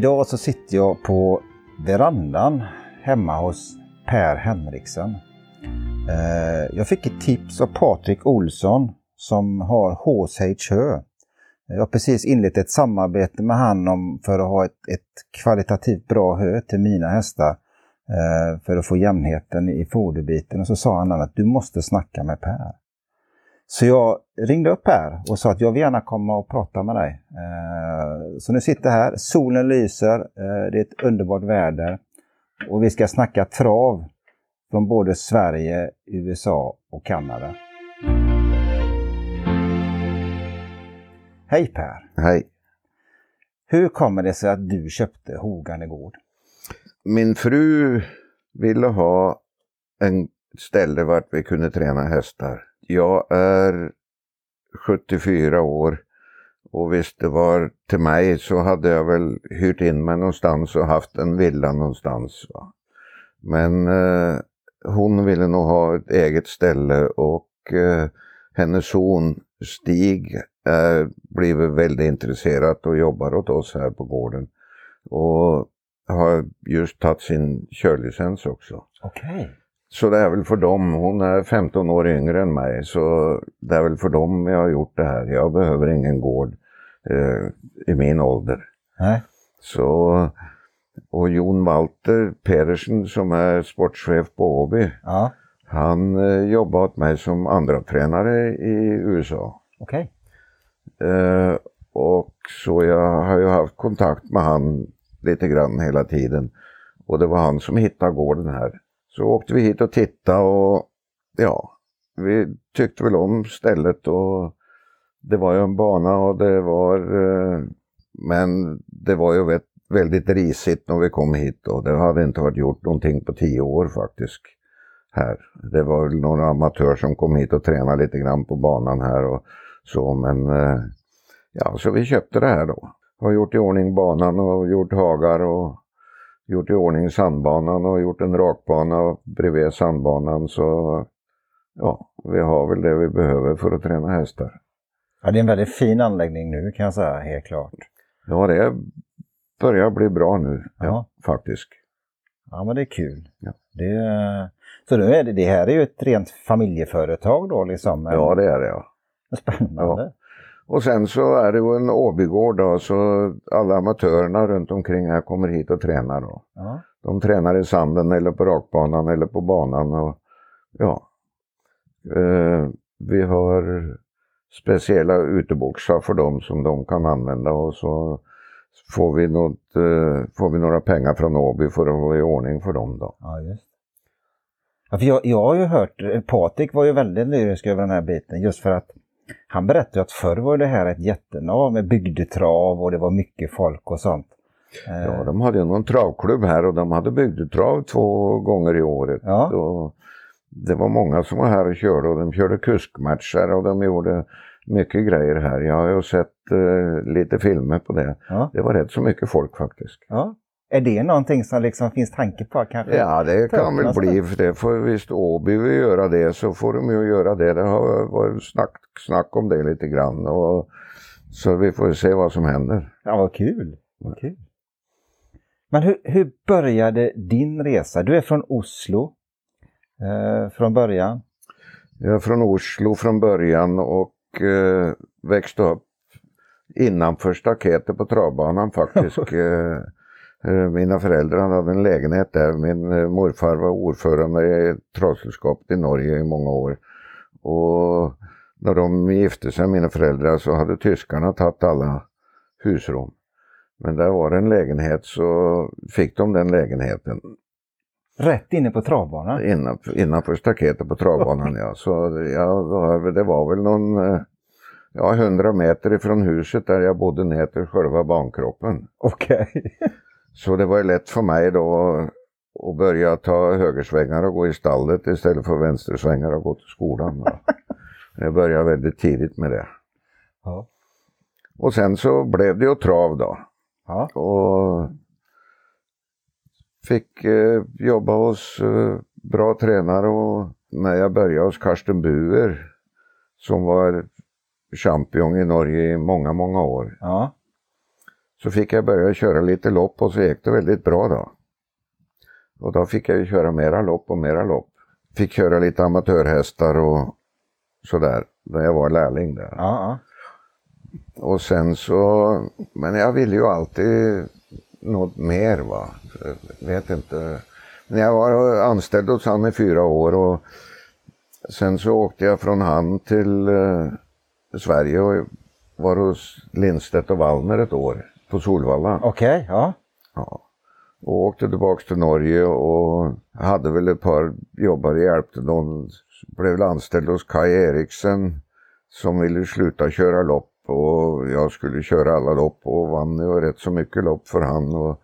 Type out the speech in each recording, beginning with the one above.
Idag så sitter jag på verandan hemma hos Per Henriksen. Eh, jag fick ett tips av Patrik Olsson som har Håshej Hö. Jag har precis inlett ett samarbete med honom för att ha ett, ett kvalitativt bra hö till mina hästar. Eh, för att få jämnheten i foderbiten. Och så sa han att du måste snacka med Per. Så jag ringde upp Per och sa att jag vill gärna komma och prata med dig. Eh, så nu sitter jag här, solen lyser, eh, det är ett underbart väder och vi ska snacka trav från både Sverige, USA och Kanada. Hej Per! Hej! Hur kommer det sig att du köpte Hogane Gård? Min fru ville ha en ställe vart vi kunde träna hästar. Jag är 74 år och visst det var till mig så hade jag väl hyrt in mig någonstans och haft en villa någonstans. Va? Men eh, hon ville nog ha ett eget ställe och eh, hennes son Stig eh, blivit väldigt intresserad och jobbar åt oss här på gården. Och har just tagit sin körlicens också. Okej. Okay. Så det är väl för dem, hon är 15 år yngre än mig, så det är väl för dem jag har gjort det här. Jag behöver ingen gård eh, i min ålder. Nej. Så, och Jon Walter Pedersen som är sportchef på Åby, ja. han eh, jobbar åt mig som andra tränare i USA. Okej. Okay. Eh, och så jag har ju haft kontakt med han lite grann hela tiden. Och det var han som hittade gården här. Så åkte vi hit och tittade och ja, vi tyckte väl om stället och det var ju en bana och det var, eh, men det var ju väldigt risigt när vi kom hit och det hade inte varit gjort någonting på tio år faktiskt. Här. Det var väl några amatörer som kom hit och tränade lite grann på banan här och så men eh, ja, så vi köpte det här då. Har gjort i ordning banan och gjort hagar och gjort i ordning sandbanan och gjort en rakbana bredvid sandbanan så ja, vi har väl det vi behöver för att träna hästar. Ja, det är en väldigt fin anläggning nu kan jag säga, helt klart. Ja, det börjar bli bra nu, ja. ja faktiskt. Ja, men det är kul. Ja. Det, så nu är det, det här är ju ett rent familjeföretag då liksom? Ja, det är det ja. Spännande. Ja. Och sen så är det ju en Åbygård då, så alla amatörerna runt omkring här kommer hit och tränar då. Ja. De tränar i sanden eller på rakbanan eller på banan och ja. Eh, vi har speciella uteboxar för dem som de kan använda och så får vi, något, eh, får vi några pengar från Åby för att vara i ordning för dem då. Ja, just. Ja, för jag, jag har ju hört, Patrik var ju väldigt lyrisk över den här biten just för att han berättade att förr var det här ett jättenav med bygdetrav och det var mycket folk och sånt. Ja, de hade någon travklubb här och de hade bygdetrav två gånger i året. Ja. Och det var många som var här och körde och de körde kuskmatcher och de gjorde mycket grejer här. Jag har ju sett uh, lite filmer på det. Ja. Det var rätt så mycket folk faktiskt. Ja. Är det någonting som liksom finns tanke på? Kanske ja, det kan väl bli. För det får visst Åby vill göra det så får de ju göra det. Det har varit snack, snack om det lite grann. Och, så vi får se vad som händer. Ja, vad kul. Vad kul. Men hur, hur började din resa? Du är från Oslo eh, från början. Jag är från Oslo från början och eh, växte upp innanför staketet på travbanan faktiskt. eh, mina föräldrar hade en lägenhet där. Min eh, morfar var ordförande i travsällskapet i Norge i många år. Och när de gifte sig, mina föräldrar, så hade tyskarna tagit alla husrum. Men där var det en lägenhet så fick de den lägenheten. Rätt inne på travbanan? Innanför, innanför staketet på travbanan ja. Så ja, det var väl någon eh, ja, 100 meter ifrån huset där jag bodde ner till själva bankroppen. Okej. Okay. Så det var ju lätt för mig då att börja ta högersvängar och gå i stallet istället för vänstersvängar och gå till skolan. Jag började väldigt tidigt med det. Ja. Och sen så blev det ju trav då. Ja. Och fick eh, jobba hos eh, bra tränare och när jag började hos Karsten Buer som var champion i Norge i många, många år. Ja Så fick jag börja köra lite lopp och så gick det väldigt bra då. Och då fick jag ju köra mera lopp och mera lopp. Fick köra lite amatörhästar och sådär, när jag var lärling där. Ja, ja. Och sen så, men jag ville ju alltid något mer va. Jag vet inte. Men jag var anställd hos han i fyra år och sen så åkte jag från han till eh, Sverige och var hos Lindstedt och Wallner ett år på Solvalla. Okej, ja. Ja. Och åkte tillbaks till Norge och hade väl ett par jobbare, hjälpte någon, blev anställd hos Kai Eriksen som ville sluta köra lopp och jag skulle köra alla lopp och vann ju rätt så mycket lopp för han. Och,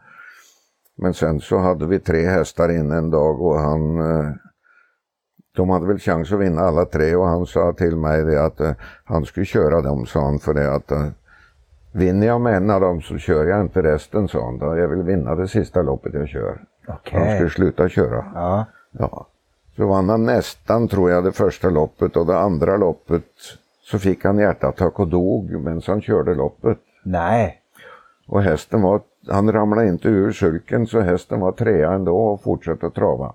men sen så hade vi tre hästar inne en dag och han eh, de hade väl chans att vinna alla tre och han sa till mig det att eh, han skulle köra dem, sa han, för det att eh, vinner jag med en av dem så kör jag inte resten, sa han. Jag vill vinna det sista loppet jag kör. Okej. Han skulle sluta köra. Ja. Ja. Så vann han nästan, tror jag, det första loppet och det andra loppet så fick han hjärtattack och dog medan han körde loppet. Nej. Och hästen var, han ramlade inte ur sulken så hästen var trea ändå och fortsatte att trava.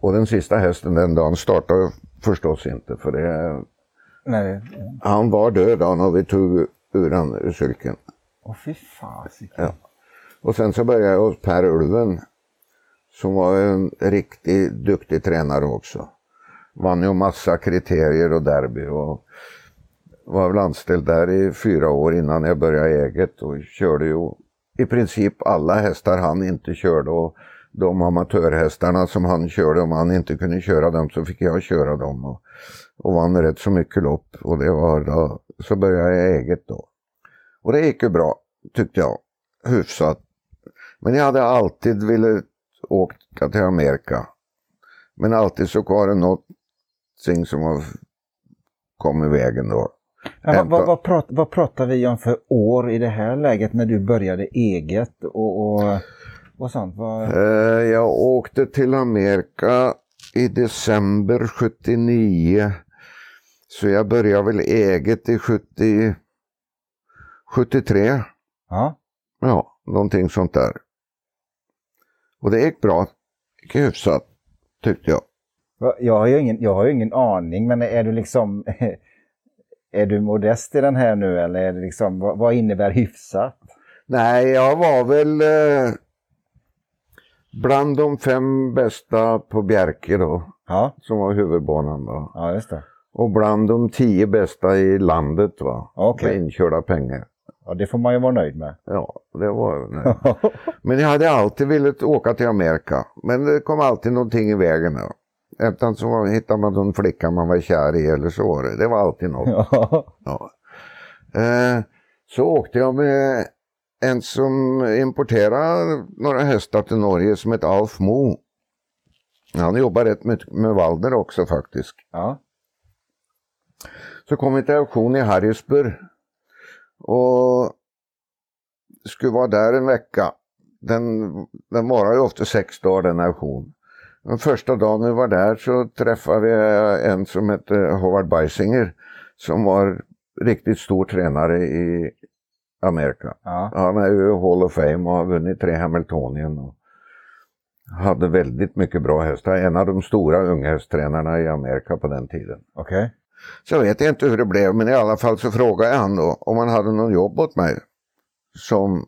Och den sista hästen den dagen startade förstås inte för det, Nej. han var död då när vi tog ur ur sulken. Åh fy fasiken. Ja. Och sen så började jag hos Per Ulven som var en riktigt duktig tränare också. Vann ju massa kriterier och derby och var väl anställd där i fyra år innan jag började eget och körde ju i princip alla hästar han inte körde och de amatörhästarna som han körde, om han inte kunde köra dem så fick jag köra dem och, och vann rätt så mycket lopp och det var då, så började jag eget då. Och det gick ju bra, tyckte jag, hyfsat. Men jag hade alltid velat åka till Amerika. Men alltid så var det någonting som kom i vägen då. Vad, vad, vad, prat, vad pratar vi om för år i det här läget när du började eget och, och, och sånt? Vad... Eh, Jag åkte till Amerika i december 79. Så jag började väl eget i 70, 73. Ja. Ja, någonting sånt där. Och det gick bra. Det gick hyfsat, tyckte jag. Jag har, ju ingen, jag har ingen aning, men är du liksom... Är du modest i den här nu eller är det liksom, vad, vad innebär hyfsat? Nej, jag var väl eh, bland de fem bästa på Bjerke då, Ja, som var huvudbanan då. ja just det. Och bland de tio bästa i landet va, Okej. med inkörda pengar. Ja, det får man ju vara nöjd med. Ja, det var nej. Men jag hade alltid velat åka till Amerika. Men det kom alltid någonting i vägen. Då. Enten så hittade man någon flicka man var kär i eller så var det. Det var alltid något. Ja. Eh, så åkte jag med en som importerade några hästar till Norge som heter Alf Mo. Han jobbar rätt mycket med Waldner också faktiskt. ja. Så kom vi till auktion i Harrisburg. Och skulle vara där en vecka. Den, den varar ju ofta sex dagar den auktion. Den första dagen vi var där så träffade vi en som hette Howard Beisinger. Som var riktigt stor tränare i Amerika. ja. Han är ju Hall of Fame och har vunnit tre Hamiltonien. Och hade väldigt mycket bra hästar. En av de stora unghästtränarna i Amerika på den tiden. Okej. Så jag vet inte hur det blev, men i alla fall så frågade jag han då om han hade någon jobb åt mig som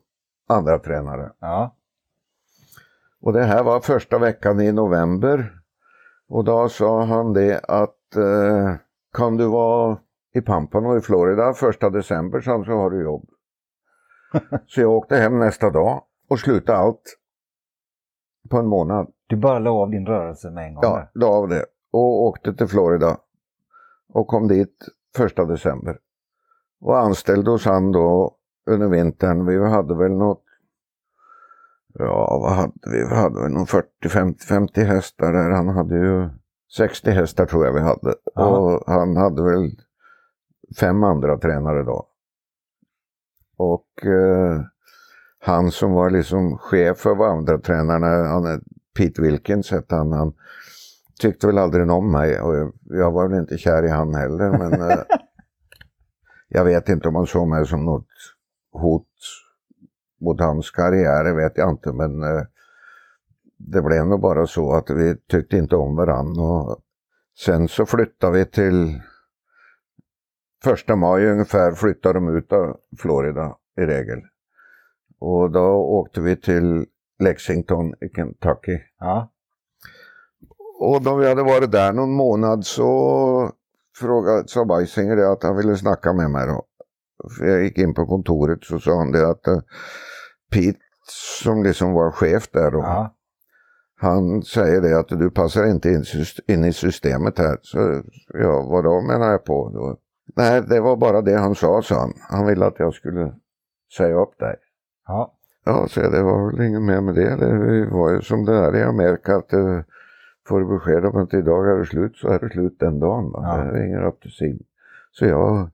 andra tränare. Ja. Och det här var första veckan i november. Och då sa han det att eh, kan du vara i Pampano i Florida första december så har du jobb. så jag åkte hem nästa dag och slutade allt på en månad. Du bara la av din rörelse med en gång? Ja, la av det och åkte till Florida och kom dit första december. Och anställde hos han då under vintern. Vi hade väl något, ja vad hade vi? Vi hade väl någon 40, 50, 50 hästar där. Han hade ju 60 hästar tror jag vi hade. Ja. Och han hade väl fem andra tränare då. Och eh, han som var liksom chef för andra tränarna, han Pete Wilkins hette han, han tyckte väl aldrig om mig och jag, var väl inte kär i han heller men eh, jag vet inte om han såg mig som något hot mot hans karriär vet jag inte men eh, det blev nog bara så att vi tyckte inte om varandra. Och sen så flyttade vi till första maj ungefär flyttade de ut av Florida i regel. Och då åkte vi till Lexington i Kentucky. Ja. Och då vi hade varit där någon månad så frågade, sa Beisinger det att han ville snacka med mig då. För jag gick in på kontoret så sa han det att uh, Pete som liksom var chef där då. Ja. Han säger det att du passar inte in, in i systemet här. Så ja, vad då menar jag på? Då? Nej, det var bara det han sa, sa han. Han ville att jag skulle säga upp dig. Ja. Ja, så det var väl inget mer med det. Det var ju som det är i Amerika att eh, får du besked om att idag är det slut så är det slut den dagen. Va? Ja. Det ringer upp till sin. Så jag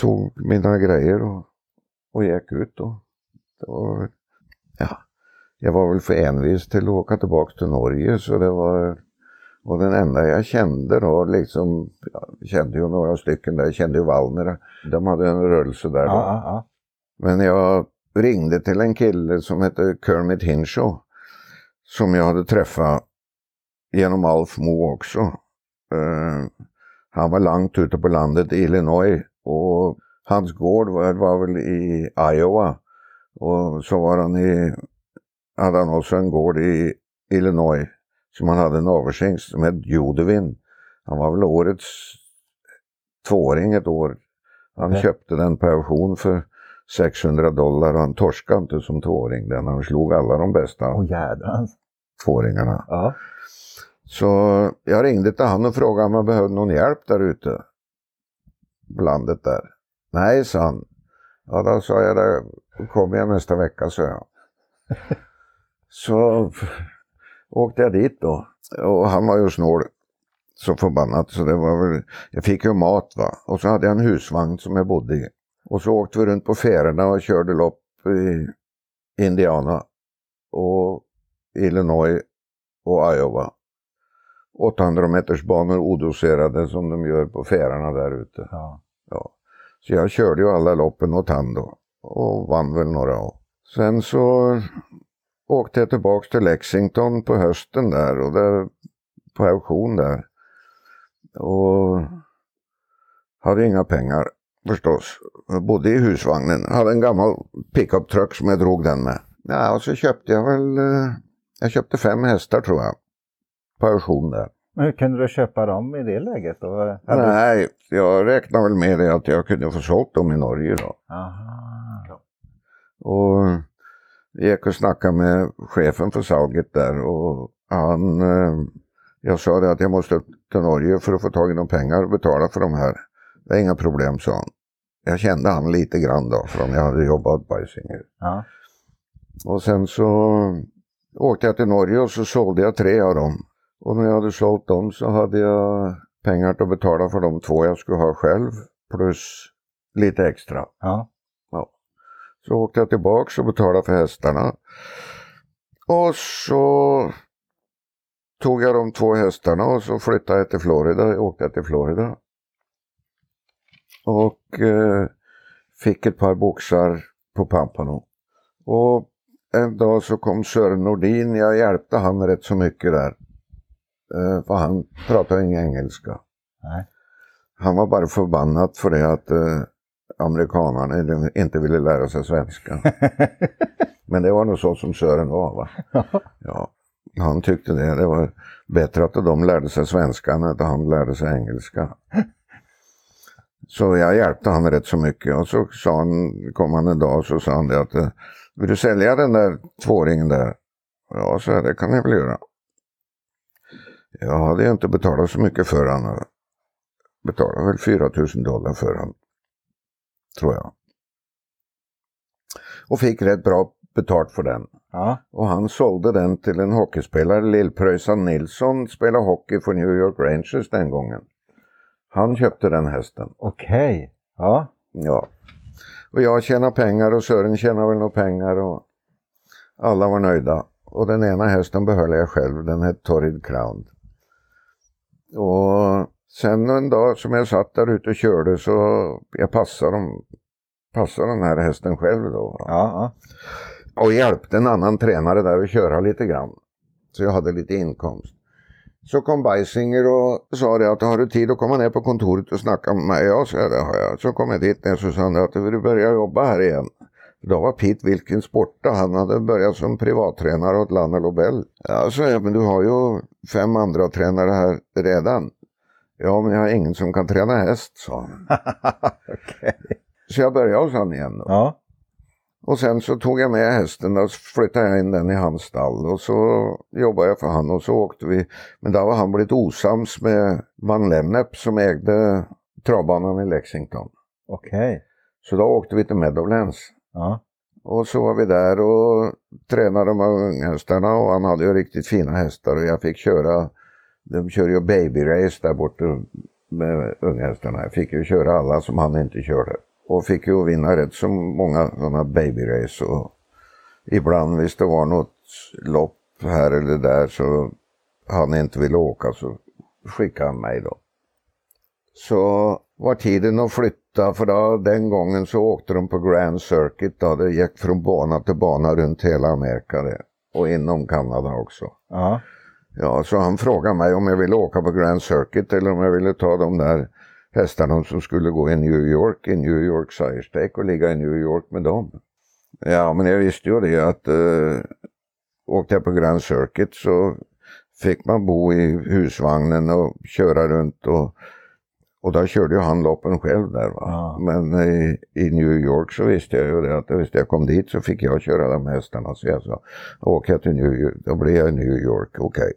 tog mina grejer och, och gick ut då. Det var, ja, jag var väl för envis till att åka tillbaka till Norge så det var och den enda jag kände då liksom, jag kände ju några stycken där, jag kände ju Wallner, de hade en rörelse där då. ja, ja. Men jag ringde till en kille som hette Kermit Hinshaw. Som jag hade träffat genom Alf Mo också. Eh, han var långt ute på landet i Illinois och hans gård var, var väl i Iowa. Och så var han i, hade han också en gård i Illinois som han hade en avelshingst som hette Judevin. Han var väl årets tvååring ett år. Han Okej. köpte den på auktion för 600 dollar och han torskade inte som tvååring den. Han slog alla de bästa Åh jädrans. tvååringarna. Ja. Så jag ringde till han och frågade om jag behövde någon hjälp där ute. På landet där. Nej, sa han. Ja, då sa jag det. Då kommer jag nästa vecka, sa jag. Så åkte jag dit då. Och han var ju snål så förbannat så det var väl, jag fick ju mat va. Och så hade jag en husvagn som jag bodde i. Och så åkte vi runt på färerna och körde lopp i Indiana och Illinois och Iowa. 800 meters banor odoserade som de gör på färerna där ute. Ja. Ja. Så jag körde ju alla loppen åt han då och vann väl några år. Sen så åkte jag tillbaks till Lexington på hösten där och där på auktion där. Och hade inga pengar förstås. Jag bodde i husvagnen, hade en gammal pickup truck som jag drog den med. Ja, och så köpte jag väl, eh, jag köpte fem hästar tror jag. Där. Men hur kunde du köpa dem i det läget? Då? Hade- Nej, jag räknar väl med det att jag kunde få sålt dem i Norge då. Aha. Och gick och snackade med chefen för Sauget där och han, eh, jag sa det att jag måste till Norge för att få tag i några pengar och betala för de här. Det är inga problem, sa han. Jag kände han lite grann då, från jag hade jobbat på Isinger. Ja. Och sen så åkte jag till Norge och så sålde jag tre av dem. Och när jag hade sålt dem så hade jag pengar att betala för de två jag skulle ha själv plus lite extra. Ja. Så åkte jag tillbaks och betalade för hästarna. Och så tog jag de två hästarna och så flyttade jag till Florida, åkte jag till Florida. Och eh, fick ett par boxar på Pampano. Och en dag så kom Sören Nordin, jag hjälpte han rätt så mycket där. Eh, för han pratade ingen engelska. Nej. Han var bara förbannad för det att eh, amerikanerna inte ville lära sig svenska. Men det var nog så som Sören var va? Ja, han tyckte det. Det var bättre att de lärde sig svenska än att han lärde sig engelska. Så jag hjälpte han rätt så mycket och så sa han, kom han en dag och så sa han det att eh, vill du sälja den där tvåringen där? Ja, så jag, det kan jag väl göra. Jag hade ju inte betalat så mycket för han. Betalade väl 4 000 dollar för han. Tror jag. Och fick rätt bra betalt för den. Ja. Och han sålde den till en hockeyspelare, Lill-Pröjsan Nilsson, spelade hockey för New York Rangers den gången. Han köpte den hästen. Okej. Ja. Ja. Och jag tjänade pengar och Sören tjänade väl några pengar och alla var nöjda. Och den ena hästen behöll jag själv, den hette Torrid Crown. Och sen en dag som jag satt där ute och körde så jag passade dem, passa den här hästen själv då. Ja, ja. Och hjälpte en annan tränare där att köra lite grann. Så jag hade lite inkomst. Så kom Beisinger och sa det att har du tid att komma ner på kontoret och snacka med mig? Ja, så det har jag. Så kom jag dit ner och sa att du vill börja jobba här igen. Då var Pete Wilkins borta. Han hade börjat som privattränare åt Lanne Lobel. Ja, så jag, men du har ju fem andra tränare här redan. Ja, men jag har ingen som kan träna häst, sa han. Okej. Så jag började hos han igen då. Ja. Och sen så tog jag med hästen och flyttade jag in den i hans stall och så jobbade jag för han och så åkte vi. Men då var han blivit osams med Van Lennep som ägde travbanan i Lexington. Okej. Så då åkte vi till Meadowlands. Ja. Och så var vi där och tränade de här unghästarna och han hade ju riktigt fina hästar och jag fick köra, de kör ju baby race där borta med unghästarna. Jag fick ju köra alla som han inte körde. Och fick ju vinna rätt så många sådana baby race och ibland visst det var något lopp här eller där så han inte ville åka så skickade han mig då. Så var tiden att flytta för då, den gången så åkte de på Grand Circuit då. Det gick från bana till bana runt hela Amerika det. Och inom Kanada också. Ja. Ja, så han frågade mig om jag ville åka på Grand Circuit eller om jag ville ta de där hästarna som skulle gå i New York, i New York Sire Stake och ligga i New York med dem. Ja, men jag visste ju det att eh, åkte jag på Grand Circuit så fick man bo i husvagnen och köra runt och, och där körde ju han loppen själv där. Va? Ja. Men i, i New York så visste jag ju det att visst jag kom dit så fick jag köra de hästarna. Så jag sa, åker jag till New York, då blir jag i New York, okej.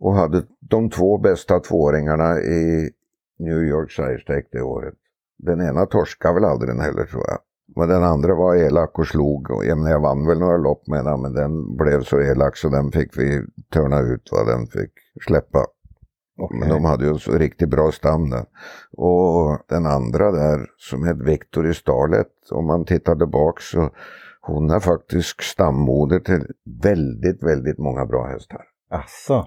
Och hade de två bästa tvååringarna i New York Sire Stake det året. Den ena torskade väl aldrig den heller tror jag. Men den andra var elak och slog. Och jag, menar, jag vann väl några lopp med den, men den blev så elak så den fick vi törna ut. Va? Den fick släppa. Okej. Men de hade ju så riktigt bra stam där. Och den andra där som hette Victor i Starlet, om man tittar tillbaka så hon är faktiskt stammoder till väldigt, väldigt många bra hästar. Asså.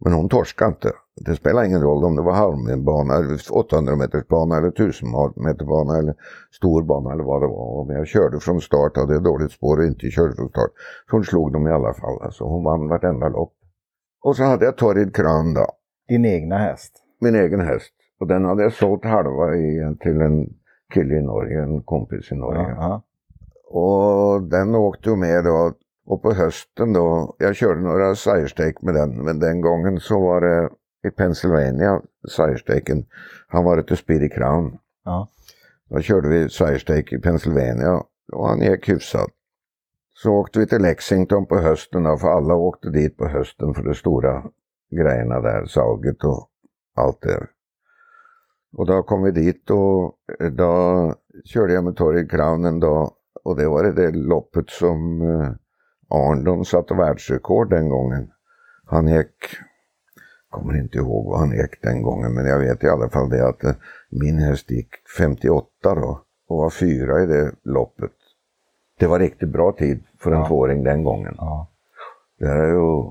Men hon torskade inte. Det spelar ingen roll om det var halvbana, eller 800 meters bana eller 1000 meter bana eller stor bana eller vad det var. Om jag körde från start, hade jag dåligt spår och inte körde från start. Så hon slog dem i alla fall. Alltså hon vann vartenda lopp. Och så hade jag Torrid Kran då, Din egna häst. min egen häst. Och den hade jag sålt halva i, till en kille i Norge, en kompis i Norge. Ja. Och den åkte ju med då. Och på hösten då, jag körde några Sirestake med den, men den gången så var det i Pennsylvania, Sirestaken. Han var till Speedy Crown. Ja. Då körde vi Sirestake i Pennsylvania och han gick hyfsat. Så åkte vi till Lexington på hösten då, för alla åkte dit på hösten för de stora grejerna där, Sauget och allt det. Och då kom vi dit och eh, då körde jag med Torrey Crown en dag och det var det där loppet som eh, Arndon satte världsrekord den gången. Han gick, kommer inte ihåg vad han gick den gången, men jag vet i alla fall det att eh, min häst gick 58 då och var fyra i det loppet. Det var riktigt bra tid för en Ja. tvååring den gången. Ja. Det här är ju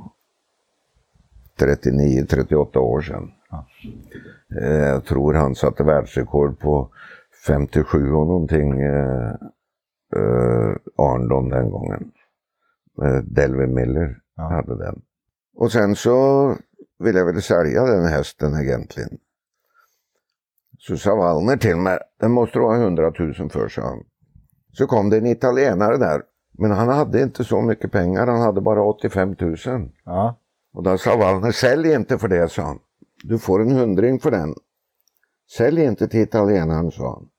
39-38 år sedan. Ja. Eh, Jag tror han satte världsrekord på 57 och någonting eh, eh, Arndon den gången. Eh, Delvin Miller Ja. hade den. Och sen så ville jag väl sälja den hästen egentligen. Så sa Wallner till mig, den måste du ha 100 000 för, sa han. Så kom det en italienare där, men han hade inte så mycket pengar, han hade bara 85 000. Ja. Och då sa Wallner, sälj inte för det, sa han. Du får en hundring för den. Sälj inte till italienaren, sa han.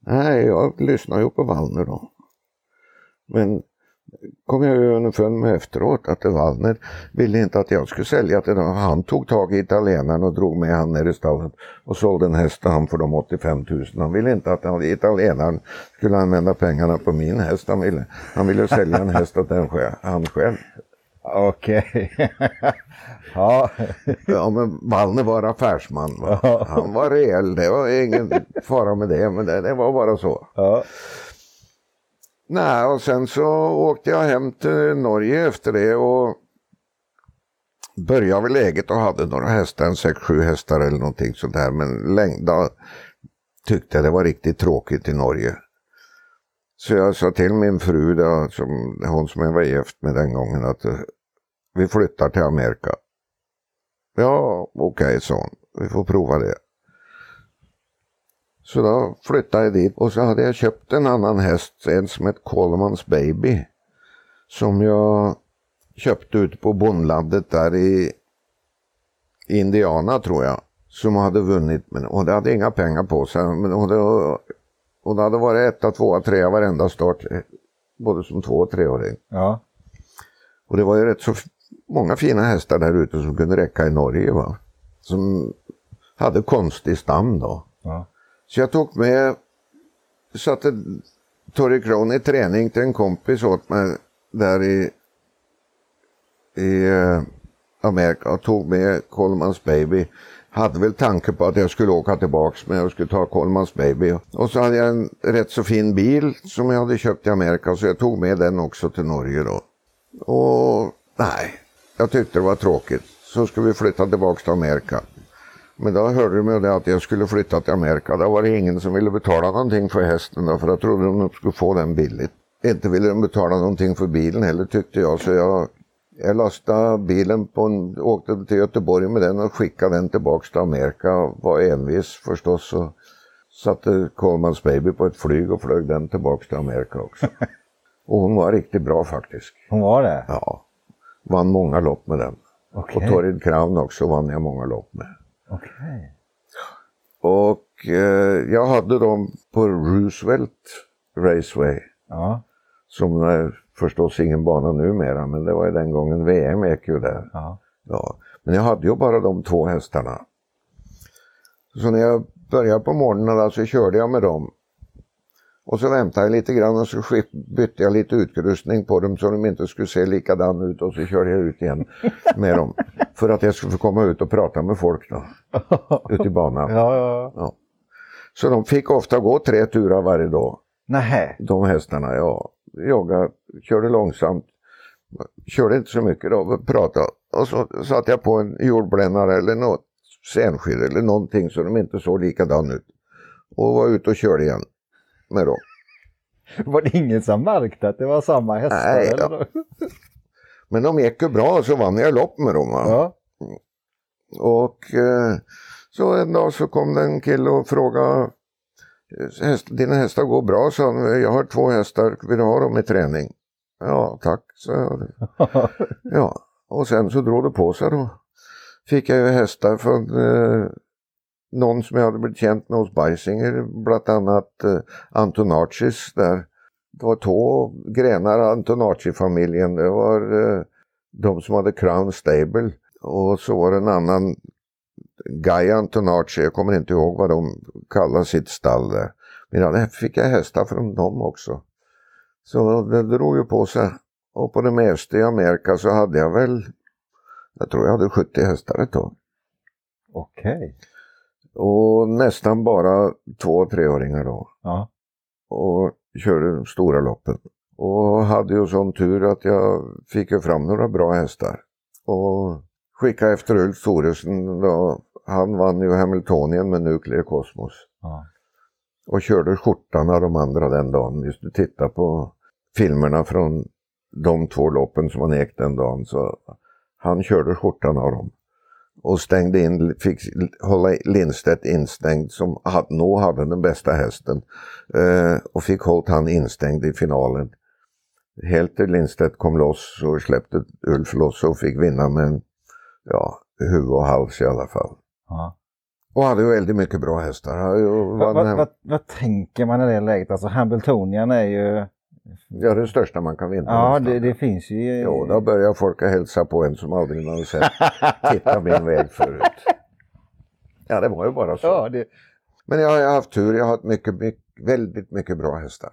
Nej, jag lyssnade ju på Wallner då. Men kom jag ju underfund med efteråt att Wallner ville inte att jag skulle sälja till dem. Han tog tag i italienaren och drog med han ner i stallet och sålde en häst till han för de 85 000. Han ville inte att italienaren skulle använda pengarna på min häst. Han ville, han ville sälja en häst åt den han själv. Okej. ja. Ja, men Wallner var affärsman. Va? Han var rejäl, det var ingen fara med det, men det, det var bara så. ja. Nej, och sen så åkte jag hem till Norge efter det och började väl läget och hade några hästar, en sex, sju hästar eller någonting sånt där. Men längda, tyckte jag det var riktigt tråkigt i Norge. Så jag sa till min fru, då, som, hon som jag var gift med den gången, att eh, vi flyttar till Amerika. Ja, okej, okay, sa hon. Vi får prova det. Så då flyttade jag dit och så hade jag köpt en annan häst, en som hette Colemans Baby. Som jag köpte ute på bondlandet där i Indiana tror jag. Som hade vunnit, men hon hade inga pengar på sig. Men hon hade, hon hade varit etta, tvåa, trea varenda start. Både som två och treåring. Ja. Och det var ju rätt så många fina hästar där ute som kunde räcka i Norge. Va? Som hade konstig stam då. Ja. Så jag tog med, satte Torrey Crone i träning till en kompis åt mig där i, i eh, Amerika och tog med Colemans Baby. Hade väl tanke på att jag skulle åka tillbaks men jag skulle ta Colemans Baby. Och så hade jag en rätt så fin bil som jag hade köpt i Amerika så jag tog med den också till Norge då. Och nej, jag tyckte det var tråkigt. Så skulle vi flytta tillbaks till Amerika. Men då hörde de ju att jag skulle flytta till Amerika. Då var det ingen som ville betala någonting för hästen då, för jag trodde de skulle få den billigt. Inte ville de betala någonting för bilen heller tyckte jag, så jag, jag lastade bilen på en, åkte till Göteborg med den och skickade den tillbaks till Amerika. Var envis förstås och satte Colemans baby på ett flyg och flög den tillbaks till Amerika också. och hon var riktigt bra faktiskt. Hon var det? Ja. Vann många lopp med den. Okay. Och Torrid Crown också vann jag många lopp med. Okay. Och eh, jag hade dem på Roosevelt Raceway. Ja. Som är förstås ingen bana numera, men det var ju den gången VM gick ju där. Ja. Ja. Men jag hade ju bara de två hästarna. Så när jag började på morgonen så körde jag med dem. Och så väntade jag lite grann och så bytte jag lite utrustning på dem så de inte skulle se likadan ut och så körde jag ut igen med dem. För att jag skulle få komma ut och prata med folk då. Ute i banan. Ja, ja. Ja. Så de fick ofta gå tre turer varje dag. Nähä. De hästarna, ja. Jogga, körde långsamt. Körde inte så mycket då, pratade. Och så satte jag på en jordblännare eller något senskydd eller någonting så de inte såg likadan ut. Och var ute och körde igen med dem. Var det ingen som märkte att det var samma hästar? Nej, eller? Men de gick ju bra så vann jag lopp med dem. Va? Ja. Och eh, så en dag så kom det en kille och frågade Häst, dina hästar går bra, han. Jag har två hästar, vill du ha dem i träning? Ja, tack, sa jag. Ja, och sen så drog det på sig då. Fick jag ju hästar från eh, någon som jag hade blivit känt med hos Bajsinger, bland annat eh, Antonaccis där. Det var två grenar av Antonacci-familjen. Det var eh, de som hade Crown Stable och så var det en annan Guy Antonacci, jag kommer inte ihåg vad de kallade sitt stall där. Men ja, fick jag hästar från dem också. Så det drog ju på sig. Och på det mesta i Amerika så hade jag väl, jag tror jag hade 70 hästar ett tag. Okej. Okay. Och nästan bara två och treåringar då. Ja. Och körde de stora loppen. Och hade ju sån tur att jag fick ju fram några bra hästar. Och skickade efter Ulf Thoresen då. Han vann ju Hamiltonien med Nuclear Cosmos. Ja. Och körde skjortan av de andra den dagen. Just du tittar på filmerna från de två loppen som han gick den dagen så han körde skjortan av dem och stängde in, fick hålla Lindstedt instängd som nog hade den bästa hästen eh, och fick hållit han instängd i finalen. Helt till Lindstedt kom loss och släppte Ulf loss och fick vinna med en, ja, huvud och hals i alla fall. Ja. Och hade ju väldigt mycket bra hästar. Vad, vad, vad, vad, tänker man i det läget? Alltså Hamiltonian är ju Ja, det största man kan vinna. Ja, det, det, finns ju. Jo, då börjar folk hälsa på en som aldrig någon sett titta min väg förut. Ja, det var ju bara så. Ja, det... Men jag har haft tur. Jag har haft mycket, mycket, väldigt mycket bra hästar.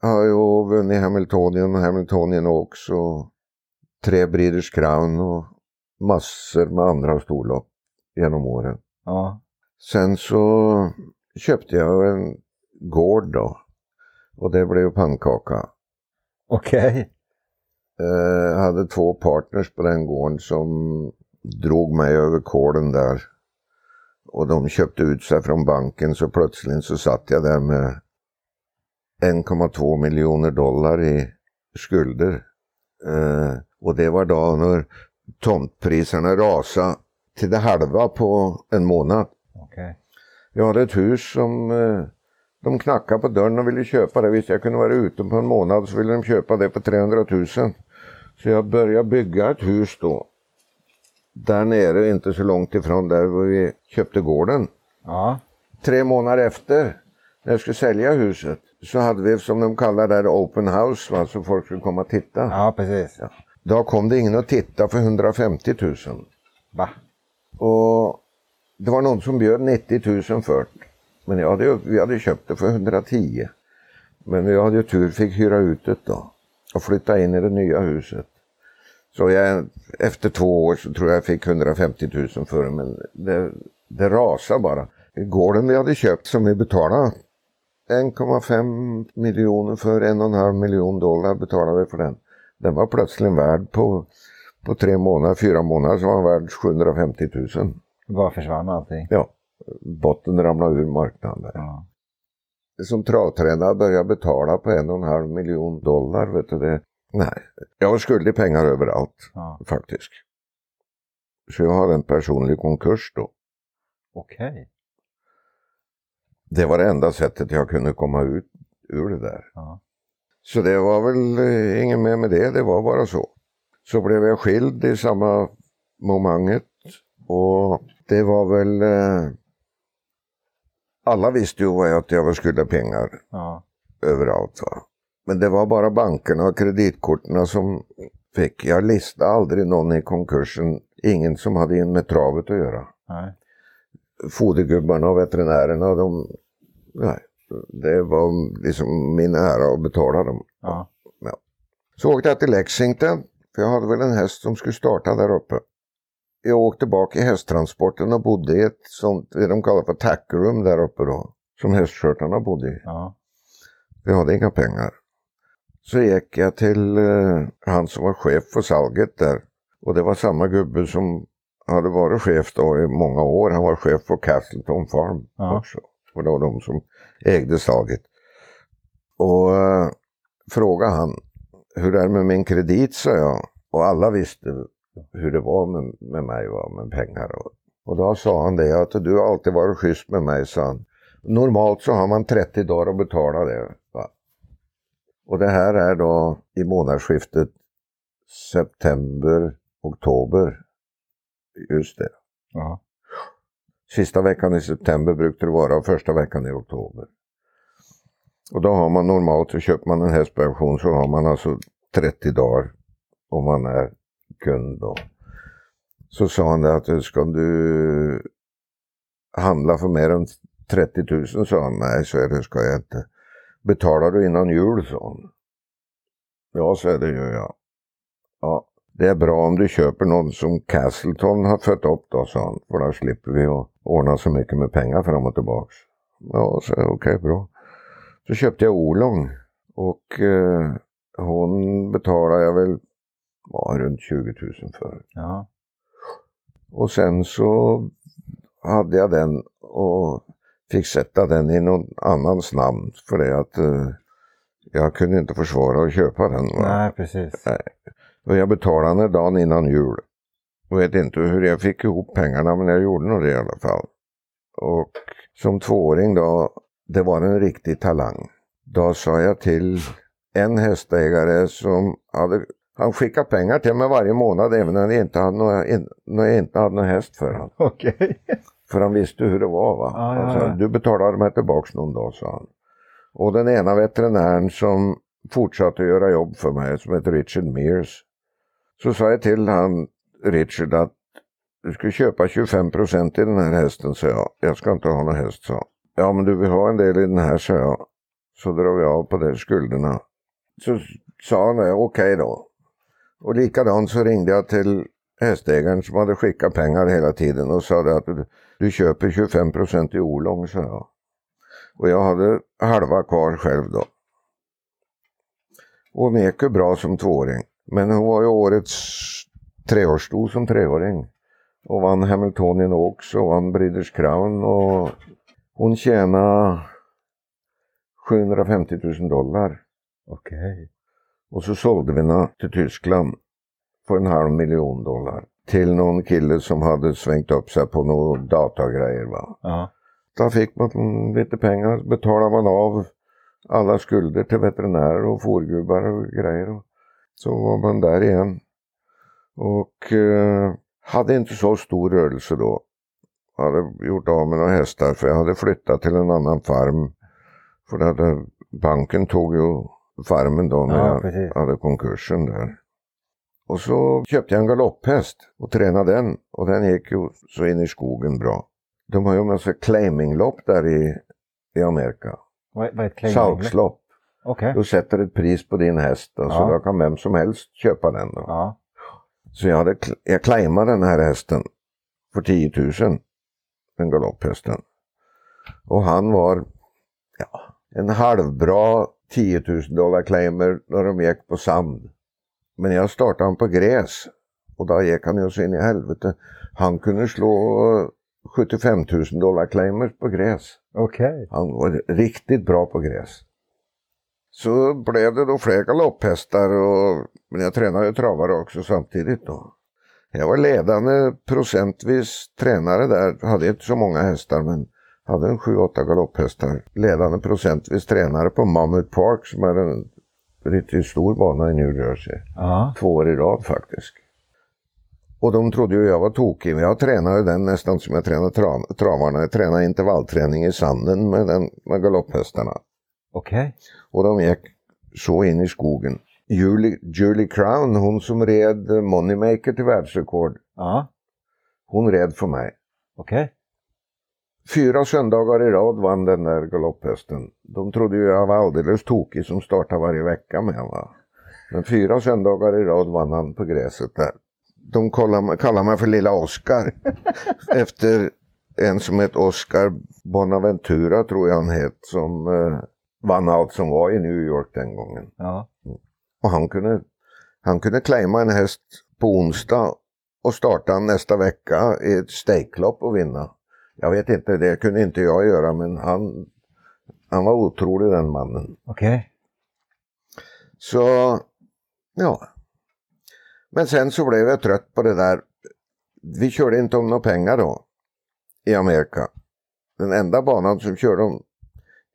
Jag har ju vunnit Hamiltonien och Hamiltonien också. Tre Breeders Crown och massor med andra storlopp genom åren. Ja. Sen så köpte jag en gård då och det blev pannkaka. Okej. Okay. Eh, hade två partners på den gården som drog mig över kolen där. och de köpte ut sig från banken så plötsligt så satt jag där med 1,2 miljoner dollar i skulder. Eh, och det var då när tomtpriserna rasade till det halva på en månad. Okay. Jag hade ett hus som eh, de knackade på dörren och ville köpa det. Visst jag kunde vara ute på en månad så ville de köpa det på 300 000. Så jag började bygga ett hus då. Där nere, inte så långt ifrån där vi köpte gården. Ja. Tre månader efter, när jag skulle sälja huset, så hade vi som de kallar det open house, va? så folk skulle komma och titta. Ja, precis. Ja. Då kom det ingen att titta för 150 000. Va? Och det var någon som bjöd 90 000 för det. Men jag hade, vi hade köpt det för 110. Men vi hade ju tur, fick hyra ut det då. Och flytta in i det nya huset. Så jag, efter två år så tror jag jag fick 150 000 för det. Men det, det rasade bara. Gården vi hade köpt som vi betalade 1,5 miljoner för en och en halv miljon dollar betalade vi för den. Den var plötsligt värd på, på tre månader, fyra månader så var den värd 750 000. Bara försvann allting? Ja, botten ramlade ur marknaden. Ja. Som travtränare började betala på en och en halv miljon dollar. Vet du det? Nej, jag var skyldig pengar överallt Ja. faktiskt. Så jag hade en personlig konkurs då. Okej. Det var det enda sättet jag kunde komma ut ur det där. Ja. Så det var väl eh, inget mer med det, det var bara så. Så blev jag skild i samma momentet och det var väl... Eh, alla visste ju att jag var skyldig pengar Ja. överallt. Va? Men det var bara bankerna och kreditkorten som fick. Jag listade aldrig någon i konkursen. Ingen som hade in med travet att göra. Nej. Fodergubbarna och veterinärerna, de... Nej, det var liksom min ära att betala dem. Ja. Så åkte jag till Lexington, för jag hade väl en häst som skulle starta där uppe. Jag åkte bak i hästtransporten och bodde i ett sånt, det de kallar för tackroom där uppe då. Som hästskötarna bodde i. Ja. Vi hade inga pengar. Så gick jag till eh, han som var chef för salget där. Och det var samma gubbe som hade varit chef då i många år. Han var chef på Castleton Farm Ja. också. Och det var de som ägde salget. Och eh, frågade han, hur är det med min kredit, sa jag. Och alla visste hur det var med, med mig, va, med pengar. Och, och då sa han det, att du har alltid varit schysst med mig, sa han. Normalt så har man 30 dagar att betala det. Va? Och det här är då i månadsskiftet september, oktober. Just det. Ja. Sista veckan i september brukar det vara och första veckan i oktober. Och då har man normalt, så köper man en hästpension så har man alltså 30 dagar om man är kund då. Så sa han att ska du handla för mer än 30 000 sa han. Nej, så är det ska jag inte. Betalar du innan jul sa han. Ja, så är det gör jag. Ja, det är bra om du köper någon som Castleton har fött upp då, sa han. För då slipper vi att ordna så mycket med pengar fram och tillbaks. Ja, så okej, okay, bra. Så köpte jag Olong och eh, hon betalade jag väl var runt 20 000 för. Ja. Och sen så hade jag den och fick sätta den i någon annans namn för det att eh, jag kunde inte försvara att köpa den. Va? Nej, precis. Och jag betalade den dagen innan jul. Jag vet inte hur jag fick ihop pengarna men jag gjorde nog det i alla fall. Och som tvååring då, det var en riktig talang. Då sa jag till en hästägare som hade, han skickade pengar till mig varje månad även när jag inte hade några, in, när jag inte hade någon häst för honom. Okej. För han visste hur det var va. Ja, Han sa, ja. du betalar mig tillbaks någon dag sa han. Och den ena veterinären som fortsatte att göra jobb för mig som heter Richard Mears. Så sa jag till han Richard att du ska köpa 25 procent i den här hästen sa jag. Jag ska inte ha någon häst sa. Ja men du vill ha en del i den här sa jag. Så drar vi av på de skulderna. Så sa han okej då. Och likadant så ringde jag till hästägaren som hade skickat pengar hela tiden och sa att du, du köper 25 procent i Olång, sa jag. Och jag hade halva kvar själv då. Och hon gick ju bra som tvååring. Men hon var ju årets treårssto som treåring. Och vann Hamiltonian Oaks och vann Breeders Crown och hon tjänade 750 000 dollar. Okej. Och så sålde vi henne till Tyskland för en halv miljon dollar. Till någon kille som hade svängt upp sig på några datagrejer. Va? Ja. Där fick man lite pengar, betalade man av alla skulder till veterinärer och fårgubbar och grejer. Och så var man där igen. Och eh, hade inte så stor rörelse då. Hade gjort av med några hästar för jag hade flyttat till en annan farm. För det hade, banken tog ju farmen då när Ja, jag precis. hade konkursen där. Och så köpte jag en galopphäst och tränade den. Och den gick ju så in i skogen bra. De har ju en massa claiminglopp där i, i Amerika. Vad, är ett claiming? Salkslopp. Okej. Du sätter ett pris på din häst och så Ja. då kan vem som helst köpa den. Då. Ja. Så jag, hade, jag claimade den här hästen för 10 000. Den galopphästen. Och han var ja, en halvbra 10 000 dollar claimer när de gick på sand. Men jag startade han på gräs. Och då gick han ju så in i helvete. Han kunde slå eh, 75 000 dollar claimers på gräs. Okej. Han var riktigt bra på gräs. Så blev det då fler galopphästar och men jag tränade ju travare också samtidigt då. Jag var ledande procentvis tränare där, hade inte så många hästar men hade en 7-8 galopphästar. Ledande procentvis tränare på Mammoth Park som är en riktigt stor bana i New Jersey. Ja. Två år i rad faktiskt. Och de trodde ju jag var tokig, men jag tränade den nästan som jag tränade tra- travarna. Jag tränade intervallträning i sanden med, den, med galopphästarna. Okej. Och de gick så in i skogen. Julie, Julie Crown, hon som red Moneymaker till världsrekord, Ja. hon red för mig. Okej. Fyra söndagar i rad vann den där galopphästen. De trodde ju jag var alldeles tokig som startade varje vecka med va. Men fyra söndagar i rad vann han på gräset där. De kallar, mig- för Lilla Oscar. Efter en som hette Oscar Bonaventura tror jag han het. Som eh, vann allt som var i New York den gången. Ja. Och han kunde, han kunde claima en häst på onsdag och starta nästa vecka i ett stakelopp och vinna. Jag vet inte, det kunde inte jag göra men han, han var otrolig den mannen. Okej. Så, ja. Men sen så blev jag trött på det där. Vi körde inte om några pengar då i Amerika. Den enda banan som körde om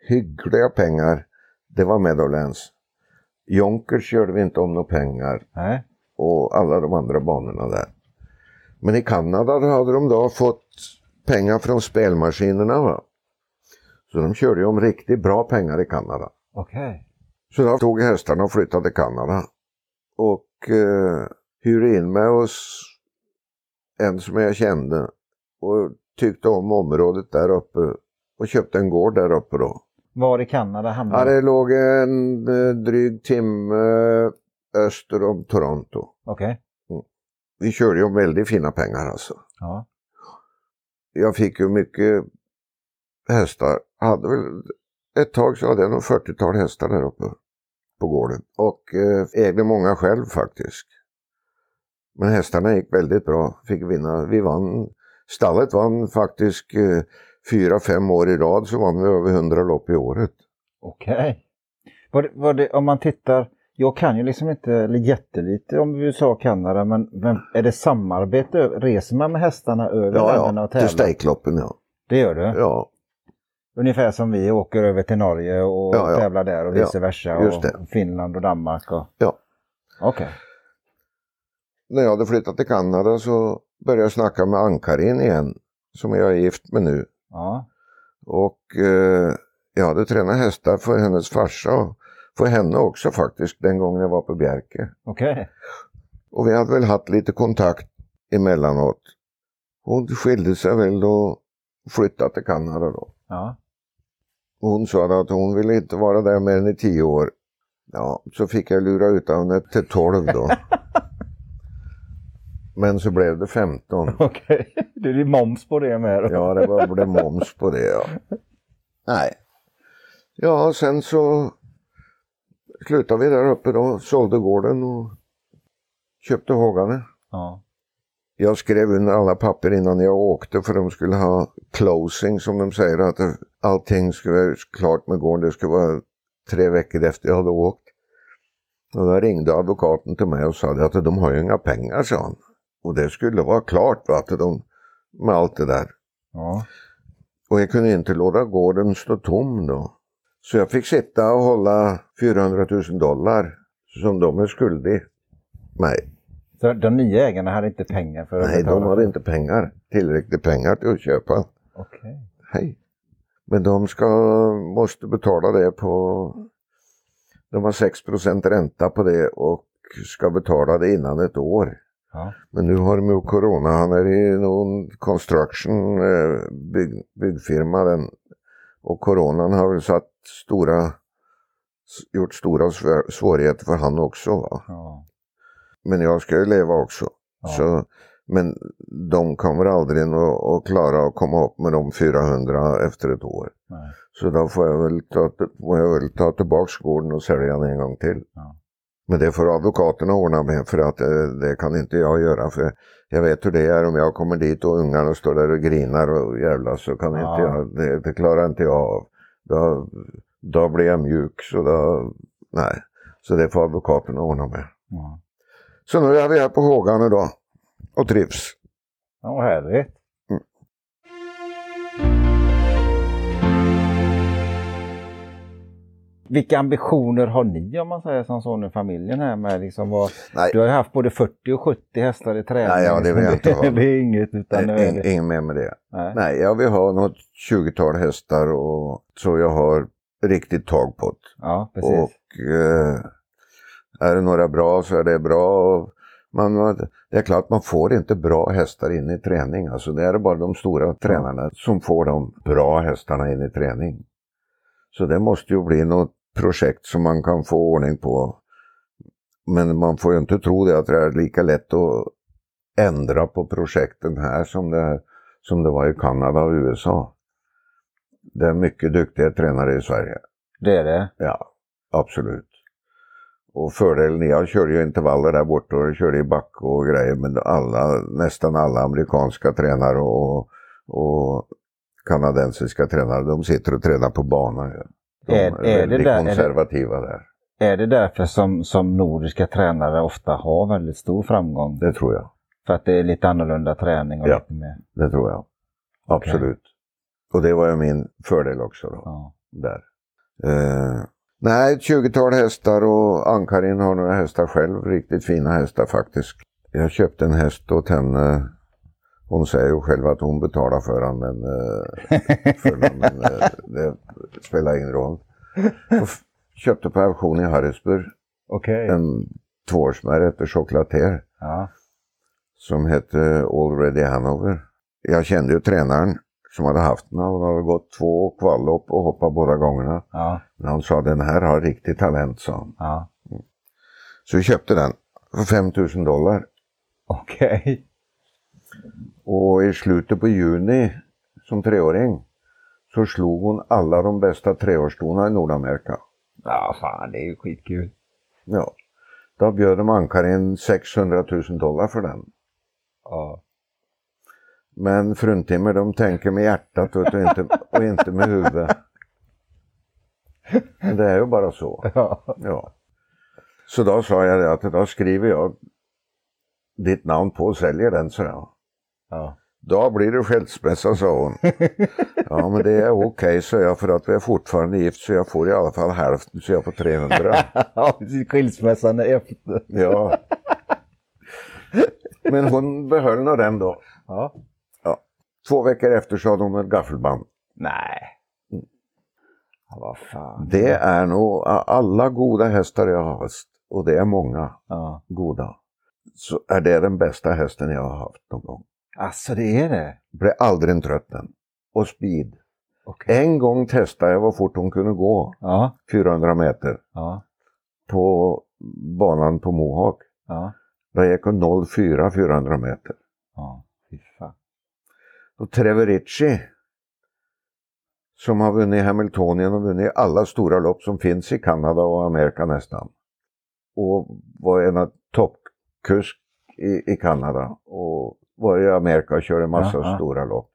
hyggliga pengar, det var Meadowlands. Yonkers körde vi inte om några pengar Nej. och alla de andra banorna där. Men i Kanada hade de då fått pengar från spelmaskinerna. Va? Så de körde ju om riktigt bra pengar i Kanada. Okej. Så då tog hästarna och flyttade till Kanada. Och eh, hyrde in mig hos en som jag kände och tyckte om området där uppe och köpte en gård där uppe då. Var i Kanada hamnade Ja, det låg en eh, dryg timme öster om Toronto. Okej. Vi körde ju om väldigt fina pengar alltså. Ja. Jag fick ju mycket hästar. Hade väl, ett tag så hade jag nog 40-tal hästar där uppe på gården. Och eh, ägde många själv faktiskt. Men hästarna gick väldigt bra. Fick vinna. Vi vann. Stallet vann faktiskt eh, fyra, fem år i rad så vann vi över 100 lopp i året. Okej. Var det, var det, om man tittar, jag kan ju liksom inte, eller jättelite om USA och Kanada, men, men är det samarbete? Reser man med hästarna över Ja, länderna ja. och Till tävlar? stakeloppen ja. Det gör du? Ja, Ungefär som vi åker över till Norge och Ja, ja. tävlar där och Ja, vice versa. just och. Finland och Danmark. Och... Ja. Okej. när jag hade flyttat till Kanada så började jag snacka med Ann-Karin igen. Som jag är gift med nu. Ja. Och eh, jag hade tränat hästar för hennes farsa för henne också faktiskt den gången jag var på Bjerke. Okej. Och vi hade väl haft lite kontakt emellanåt. Hon skilde sig väl och flyttade till Kanada då. Ja. Hon sa att hon ville inte vara där mer än i tio år. Ja, så fick jag lura ut henne till tolv då. Men så blev det 15. Okej. Det är moms på det med. då. Ja, det var, blev moms på det ja. Nej. Ja, sen så slutade vi där uppe då, sålde gården och köpte Hågane. Ja. jag skrev under alla papper innan jag åkte för de skulle ha closing som de säger att allting skulle vara klart med gården. Det skulle vara tre veckor efter jag hade åkt. Och då ringde advokaten till mig och sa att de har ju inga pengar, sa han. Och det skulle vara klart va, att de, med allt det där. Ja. Och jag kunde inte låta gården stå tom då. Så jag fick sitta och hålla 400 000 dollar som de är skyldig mig. Så de nya ägarna hade inte pengar för att Nej, betala? de hade inte pengar. Tillräckligt pengar till att köpa. Okej. Hej. Men de ska, måste betala det på... De har 6 ränta på det och ska betala det innan ett år. Ja. Men nu har de ju corona, han är i någon construction eh, bygg, byggfirma den, och coronan har väl satt stora, gjort stora svär- svårigheter för han också. Va? Ja. Men jag ska ju leva också. Ja. Så, men de kommer aldrig att, klara att komma upp med de 400 efter ett år. Nej. Så då får jag väl ta, får jag väl ta tillbaks gården och sälja den en gång till. Ja. Men det får advokaterna ordna med för att det, det kan inte jag göra. För jag vet hur det är om jag kommer dit och ungarna står där och grinar och jävlas så kan Ja. inte jag, det, det klarar inte jag av. Då, då blir jag mjuk så då, nej. Så det får advokaterna ordna med. Ja. Så nu är vi här på Hågan idag och trivs. Ja, härligt. Vilka ambitioner har ni om man säger som så nu familjen här med liksom vad, Nej, Du har ju haft både 40 och 70 hästar i träning. Nej, ja, det vill jag inte ha. det är inget utan nu är ing, det... ingen mer med det. Nej. Nej, jag vill ha något 20-tal hästar och så jag har riktigt tag på det. Ja, precis. Och eh, är det några bra så är det bra. Man, man- det är klart man får inte bra hästar in i träning. Alltså det är bara de stora tränarna som får de bra hästarna in i träning. Så det måste ju bli något projekt som man kan få ordning på. Men man får ju inte tro det att det är lika lätt att ändra på projekten här som det, som det var i Kanada och USA. Det är mycket duktiga tränare i Sverige. Det är det. Ja, absolut. Och fördelen, jag körde ju intervaller där borta och körde i backe och grejer, men alla, nästan alla amerikanska tränare och, och kanadensiska tränare, de sitter och tränar på bana. ju. De Är- är, är det där- är det- konservativa där. Är det därför som, som nordiska tränare ofta har väldigt stor framgång? Det tror jag. För att det är lite annorlunda träning och Ja. lite mer... Det tror jag. Absolut. Och det var ju min fördel också då. Ja. där. Eh, nej, ett 20-tal hästar och Ankarin har några hästar själv. Riktigt fina hästar faktiskt. Jag köpte en häst åt henne. Hon säger ju själv att hon betalar för den, men, eh, för den, men eh, det spelar ingen roll. Och köpte på auktion i Harrisburg Okej. en tvåårsmärre efter Chocolatier Ja. som hette Already Hanover. Jag kände ju tränaren som hade haft den. Hon hade gått två kvallopp och hoppat båda gångerna. Ja. Men han sa den här har riktigt talent, sa han. Ja. Så vi köpte den för 5000 dollar. Okej. Och i slutet på juni som treåring så slog hon alla de bästa treårstona i Nordamerika. Ja, fan det är ju skitkul. Ja. Då bjöd de Ankarin 600 000 dollar för den. Ja. Men fruntimmer de tänker med hjärtat och inte, och inte med huvudet. Men det är ju bara så. Ja. Ja. Så då sa jag det att då skriver jag ditt namn på och säljer den, så jag. Ja. Då blir det skilsmässa, sa hon. Ja, men det är okej, så jag, för att vi är fortfarande gift så jag får i alla fall hälften, så jag får 300. Ja, precis. Skilsmässan är efter. Ja. Men hon behöll nog den då. Ja. Två veckor efter så hade hon ett gaffelband. Nej. Ja, vad fan. Det är nog alla goda hästar jag har haft, och det är många Ja. goda, så är det den bästa hästen jag har haft någon gång. Alltså det är det? Blev aldrig en trött den. Och speed. Okej. En gång testade jag vad fort hon kunde gå, Ja. 400 meter, Ja. på banan på Mohawk. Ja. Där gick hon 04 400 meter. Ja. Fy fan. Och Treverici, som har vunnit Hamiltonien och vunnit alla stora lopp som finns i Kanada och Amerika nästan. Och var en av toppkusk i, i Kanada och var i Amerika och körde massa ja. stora lopp.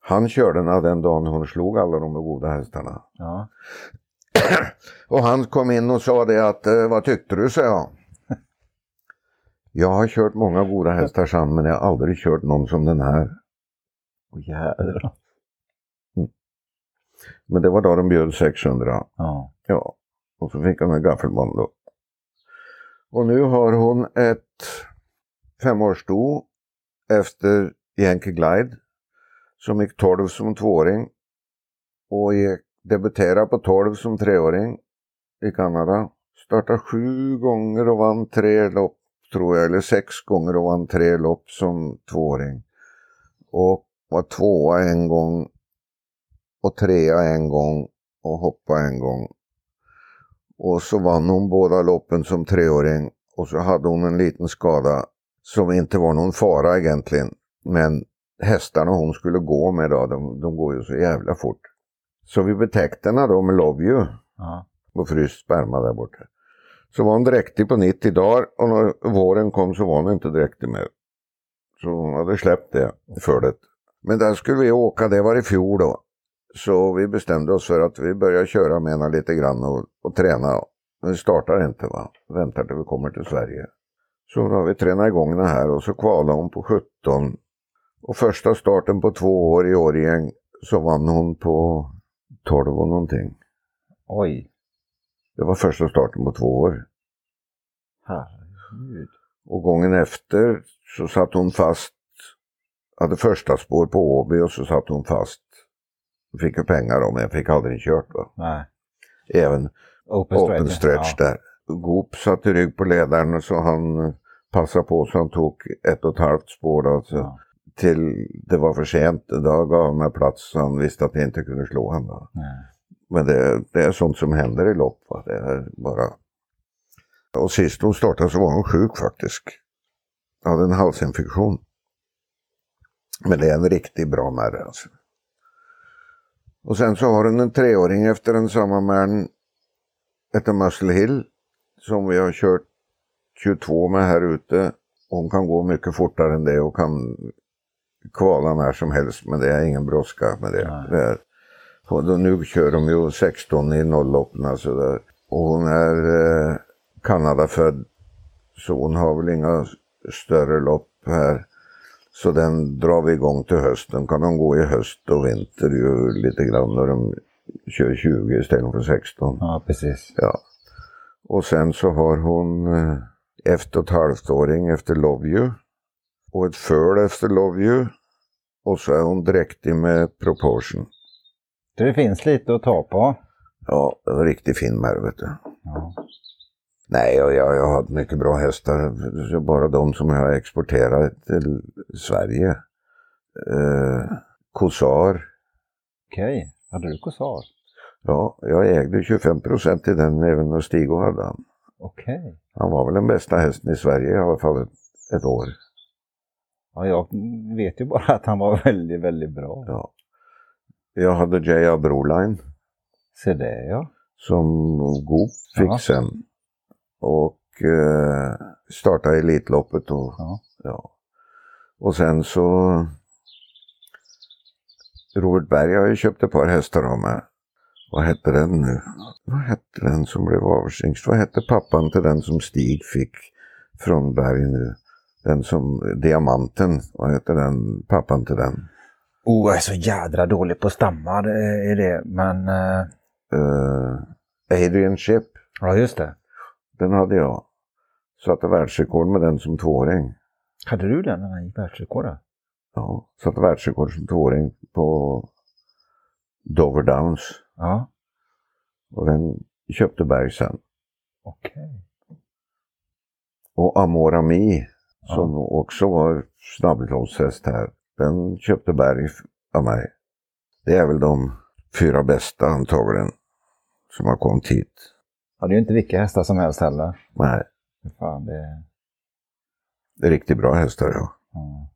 Han körde den den dagen hon slog alla de goda hästarna. Ja. Och han kom in och sa det att, eh, vad tyckte du, sa jag. Jag har kört många goda hästar Sam, men jag har aldrig kört någon som den här. Åh jädrar. Men det var då de bjöd 600. Ja. Ja, och så fick han en gaffelband då. Och nu har hon ett femårssto efter Yankee Glide som gick 12 som tvååring och gick, debuterade på 12 som treåring i Kanada. Startade sju gånger och vann tre lopp tror jag, eller sex gånger och vann tre lopp som tvååring. Och var tvåa en gång och trea en gång och hoppa en gång. Och så vann hon båda loppen som treåring och så hade hon en liten skada som inte var någon fara egentligen. Men hästarna hon skulle gå med då, de, de går ju så jävla fort. Så vi betäckte henne då med Love You Ja. och fryst sperma där borta. Så var hon dräktig på 90 dagar och när våren kom så var hon inte dräktig mer. Så hon hade släppt det för det. Men där skulle vi åka, det var i fjol då. Så vi bestämde oss för att vi börjar köra med henne lite grann och, och träna. Men vi startar inte va, väntar till vi kommer till Sverige. Så har vi tränat igång henne här och så kvalade hon på 17. Och första starten på två år i Årjäng så vann hon på 12 och någonting. Oj. Det var första starten på två år. Herregud. Och gången efter så satt hon fast, hade första spår på Åby och så satt hon fast. Fick ju pengar då, men jag fick aldrig kört. Va? Nej. Även Open stretch. open stretch ja. där. Goop satt i rygg på ledaren så han eh, passade på så han tog ett och ett halvt spår. Då, så Ja. Till det var för sent, då gav han mig plats så han visste att jag inte kunde slå honom. Men det, det är sånt som händer i lopp. Va? Det är bara... Och sist hon startade så var hon sjuk faktiskt. Hade en halsinfektion. Men det är en riktigt bra märr alltså. Och sen så har hon en treåring efter den samma. Heter Muscle Hill. Som vi har kört 22 med här ute. Hon kan gå mycket fortare än det och kan kvala när som helst. Men det är ingen brådska med det. Det och nu kör de ju 16 i nollloppen alltså där. Och hon är eh, Kanadafödd. Så hon har väl inga större lopp här. Så den drar vi igång till hösten. Kan de gå i höst och vinter ju lite grann när de kör 20 istället för 16. Ja, precis. Ja. Och sen så har hon eh, efter och ett halvt-åring efter Love You. Och ett föl efter Love You. Och så är hon dräktig med Proportion. Det finns lite att ta på. Ja, det var riktigt fin märr vet du. Ja. Nej, jag, jag, jag har haft mycket bra hästar. Bara de som jag har exporterat till Sverige. Eh, Kossar. Okej. Hade du kossar? Ja, jag ägde 25 procent i den även när Stig hade han. Okej. Han var väl den bästa hästen i Sverige i alla fall ett, ett år. Ja, jag vet ju bara att han var väldigt, väldigt bra. Ja. Jag hade J.A. Broline Se det ja. som Goop fick Ja. sen. Och eh, startade Elitloppet och Ja. ja. Och sen så Robert Berg har ju köpt ett par hästar av mig. Vad hette den nu? Vad hette den som blev avsingst? Vad hette pappan till den som Stig fick från Berg nu? Den som, Diamanten, vad hette den, pappan till den? Oh, jag är så jädra dålig på stammar är det. Men eh, Eh, Adrian Ship, ja, just det. den hade jag. Satte världsrekord med den som tvååring. Hade du den när han gick världsrekord? Ja, satte världsrekord som tvååring på Dover Downs. Ja. Och den köpte Berg sen. Okej. Och Amor Ami, som också var snabbloppshäst här, den köpte Berg av mig. Det är väl de fyra bästa antagligen som har kommit hit. Ja, det är ju inte vilka hästar som helst heller. Nej, Fan, det... det är riktigt bra hästar ja. Ja.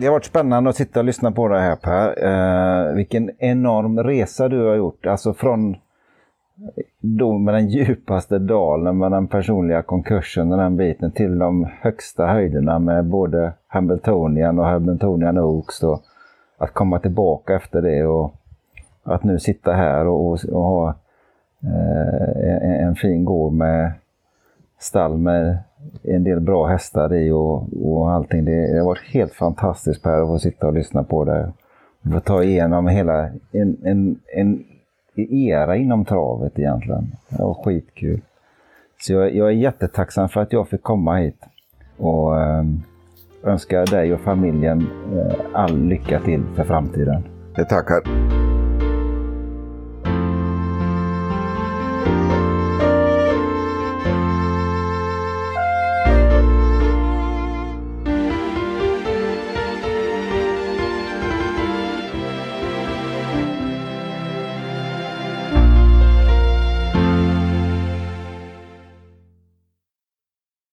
Det har varit spännande att sitta och lyssna på det här Per. Eh, vilken enorm resa du har gjort. Alltså från då med den djupaste dalen med den personliga konkursen och den biten till de högsta höjderna med både Hamiltonian och Hamiltonian Oaks. Och att komma tillbaka efter det och att nu sitta här och, och, och ha eh, en, en, fin gård med stall med en del bra hästar i och, och allting. Det, det har varit helt fantastiskt Per att få sitta och lyssna på det. Få ta igenom hela en, en, en era inom travet egentligen. Det var skitkul. Så jag, jag är jättetacksam för att jag fick komma hit. Och eh, önskar dig och familjen eh, all lycka till för framtiden. Jag tackar.